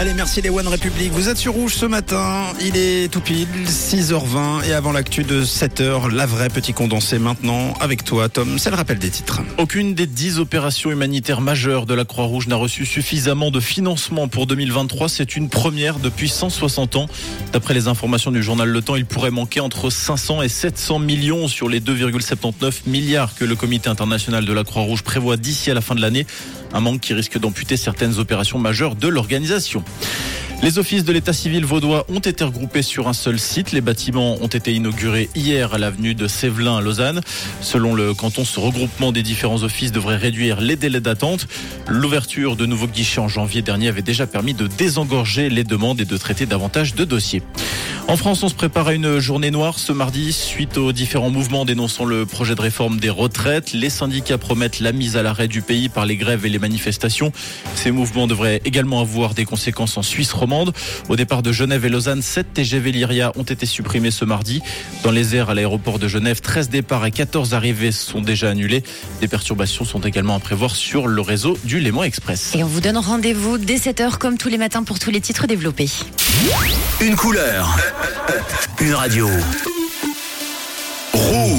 Allez, merci les One République. Vous êtes sur Rouge ce matin. Il est tout pile, 6h20. Et avant l'actu de 7h, la vraie petit condensé maintenant avec toi, Tom. C'est le rappel des titres. Aucune des 10 opérations humanitaires majeures de la Croix-Rouge n'a reçu suffisamment de financement pour 2023. C'est une première depuis 160 ans. D'après les informations du journal Le Temps, il pourrait manquer entre 500 et 700 millions sur les 2,79 milliards que le comité international de la Croix-Rouge prévoit d'ici à la fin de l'année. Un manque qui risque d'amputer certaines opérations majeures de l'organisation. Les offices de l'état civil vaudois ont été regroupés sur un seul site. Les bâtiments ont été inaugurés hier à l'avenue de Sévelin à Lausanne. Selon le canton, ce regroupement des différents offices devrait réduire les délais d'attente. L'ouverture de nouveaux guichets en janvier dernier avait déjà permis de désengorger les demandes et de traiter davantage de dossiers. En France, on se prépare à une journée noire ce mardi suite aux différents mouvements dénonçant le projet de réforme des retraites. Les syndicats promettent la mise à l'arrêt du pays par les grèves et les manifestations. Ces mouvements devraient également avoir des conséquences en Suisse romande. Au départ de Genève et Lausanne, 7 TGV Lyria ont été supprimés ce mardi. Dans les airs à l'aéroport de Genève, 13 départs et 14 arrivées sont déjà annulés. Des perturbations sont également à prévoir sur le réseau du Léman Express. Et on vous donne rendez-vous dès 7h comme tous les matins pour tous les titres développés. Une couleur. Une radio. Rouge.